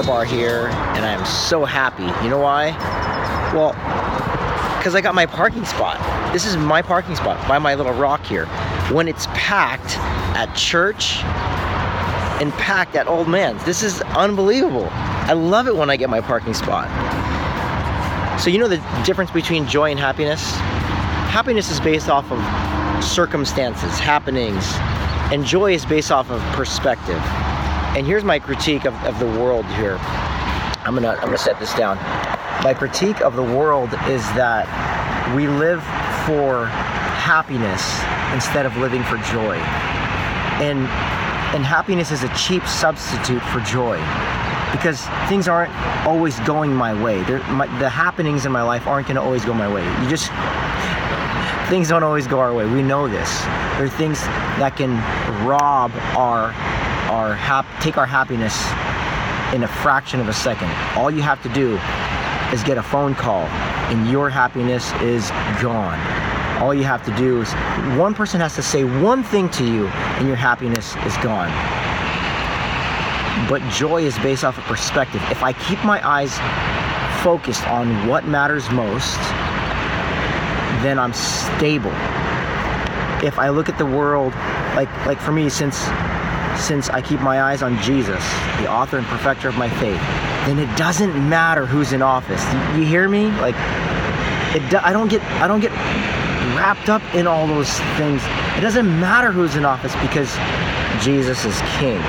here and I am so happy. You know why? Well, because I got my parking spot. This is my parking spot by my little rock here. When it's packed at church and packed at Old Man's, this is unbelievable. I love it when I get my parking spot. So, you know the difference between joy and happiness? Happiness is based off of circumstances, happenings, and joy is based off of perspective. And here's my critique of, of the world here. I'm gonna I'm gonna set this down. My critique of the world is that we live for happiness instead of living for joy. And and happiness is a cheap substitute for joy because things aren't always going my way. My, the happenings in my life aren't going to always go my way. You just things don't always go our way. We know this. There are things that can rob our our hap- take our happiness in a fraction of a second. All you have to do is get a phone call and your happiness is gone. All you have to do is one person has to say one thing to you and your happiness is gone. But joy is based off of perspective. If I keep my eyes focused on what matters most, then I'm stable. If I look at the world like like for me since since I keep my eyes on Jesus, the author and perfecter of my faith, then it doesn't matter who's in office. You, you hear me? Like it I don't get I don't get wrapped up in all those things. It doesn't matter who's in office because Jesus is king.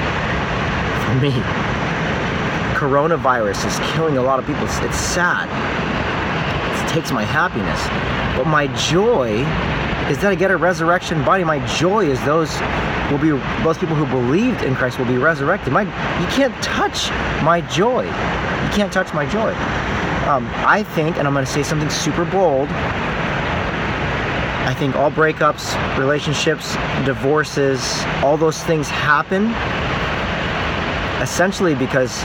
For me, coronavirus is killing a lot of people. It's, it's sad. It takes my happiness. But my joy is that I get a resurrection body. My joy is those will be those people who believed in Christ will be resurrected. My you can't touch my joy. You can't touch my joy. Um, I think, and I'm going to say something super bold. I think all breakups, relationships, divorces, all those things happen essentially because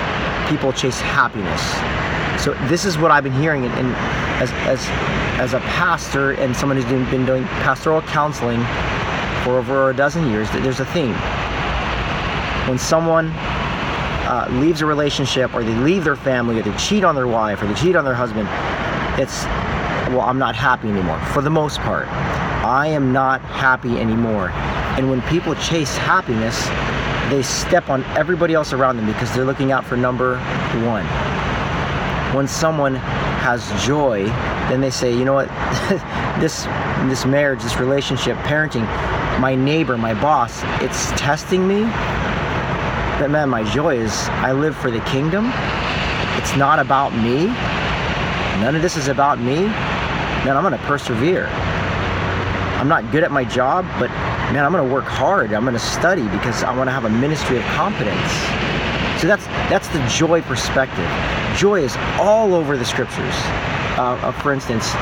people chase happiness. So this is what I've been hearing, and, and as, as as a pastor and someone who's been doing pastoral counseling for over a dozen years, there's a theme. When someone uh, leaves a relationship, or they leave their family, or they cheat on their wife, or they cheat on their husband, it's well, I'm not happy anymore. For the most part, I am not happy anymore. And when people chase happiness, they step on everybody else around them because they're looking out for number one. When someone has joy, then they say, you know what, this this marriage, this relationship, parenting, my neighbor, my boss, it's testing me. But man, my joy is I live for the kingdom. It's not about me. None of this is about me. Man, I'm gonna persevere. I'm not good at my job, but man, I'm gonna work hard. I'm gonna study because I want to have a ministry of competence. So that's that's the joy perspective. Joy is all over the scriptures. Uh, uh, for instance,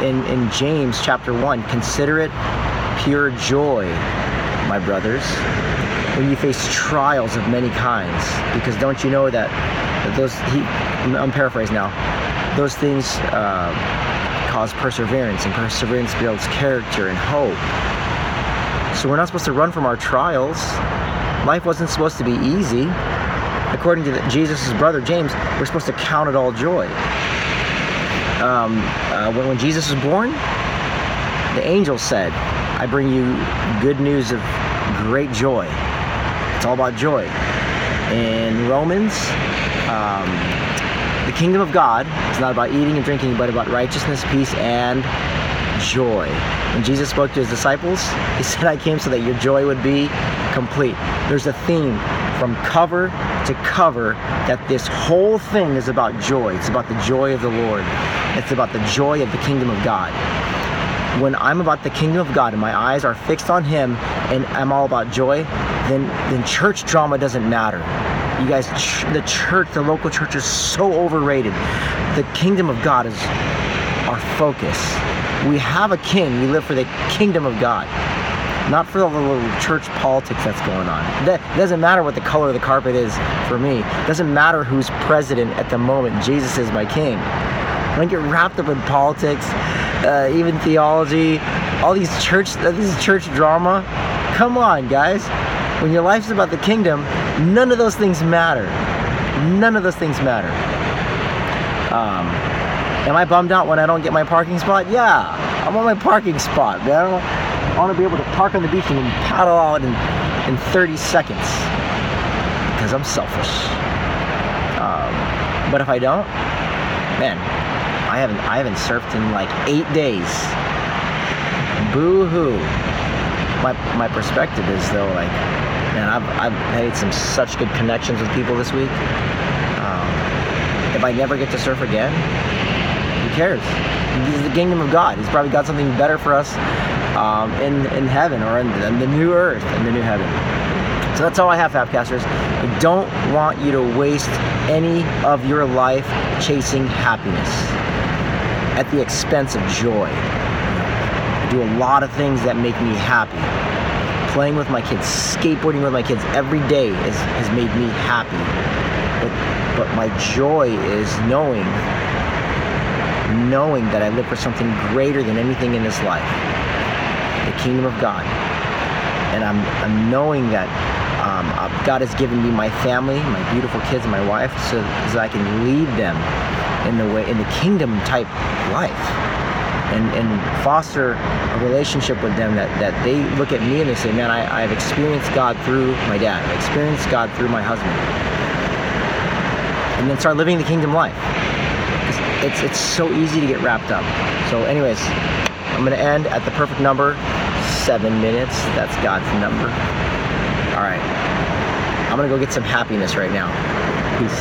in in James chapter one, consider it pure joy, my brothers, when you face trials of many kinds, because don't you know that those he, I'm paraphrasing now, those things uh, cause perseverance, and perseverance builds character and hope. So we're not supposed to run from our trials. Life wasn't supposed to be easy according to Jesus' brother James, we're supposed to count it all joy. Um, uh, when, when Jesus was born, the angel said, I bring you good news of great joy. It's all about joy. In Romans, um, the kingdom of God is not about eating and drinking, but about righteousness, peace, and joy. When Jesus spoke to his disciples, he said, I came so that your joy would be complete. There's a theme from cover to cover that this whole thing is about joy. It's about the joy of the Lord. It's about the joy of the kingdom of God. When I'm about the kingdom of God and my eyes are fixed on Him and I'm all about joy, then, then church drama doesn't matter. You guys, the church, the local church is so overrated. The kingdom of God is our focus. We have a king. We live for the kingdom of God not for the little church politics that's going on. It doesn't matter what the color of the carpet is for me. It doesn't matter who's president at the moment. Jesus is my king. Don't get wrapped up in politics, uh, even theology, all these church, uh, this church drama. Come on, guys. When your life's about the kingdom, none of those things matter. None of those things matter. Um, am I bummed out when I don't get my parking spot? Yeah, I'm on my parking spot, man. I, I want to be able to park on the beach and paddle out in, in 30 seconds because I'm selfish. Um, but if I don't, man, I haven't I haven't surfed in like eight days. Boo hoo. My my perspective is though like, man, I've I've made some such good connections with people this week. Um, if I never get to surf again, who cares? This is the kingdom of God. He's probably got something better for us um, in in heaven or in, in the new earth, in the new heaven. So that's all I have, Fabcasters. I don't want you to waste any of your life chasing happiness at the expense of joy. I do a lot of things that make me happy. Playing with my kids, skateboarding with my kids every day is, has made me happy. But, but my joy is knowing, knowing that I live for something greater than anything in this life the kingdom of God. And I'm, I'm knowing that um, uh, God has given me my family, my beautiful kids, and my wife, so, so I can lead them in the way in the kingdom type life, and and foster a relationship with them that, that they look at me and they say, man, I, I've experienced God through my dad, I've experienced God through my husband, and then start living the kingdom life. It's it's so easy to get wrapped up. So, anyways, I'm gonna end at the perfect number, seven minutes. That's God's number. All right. I'm gonna go get some happiness right now. Peace.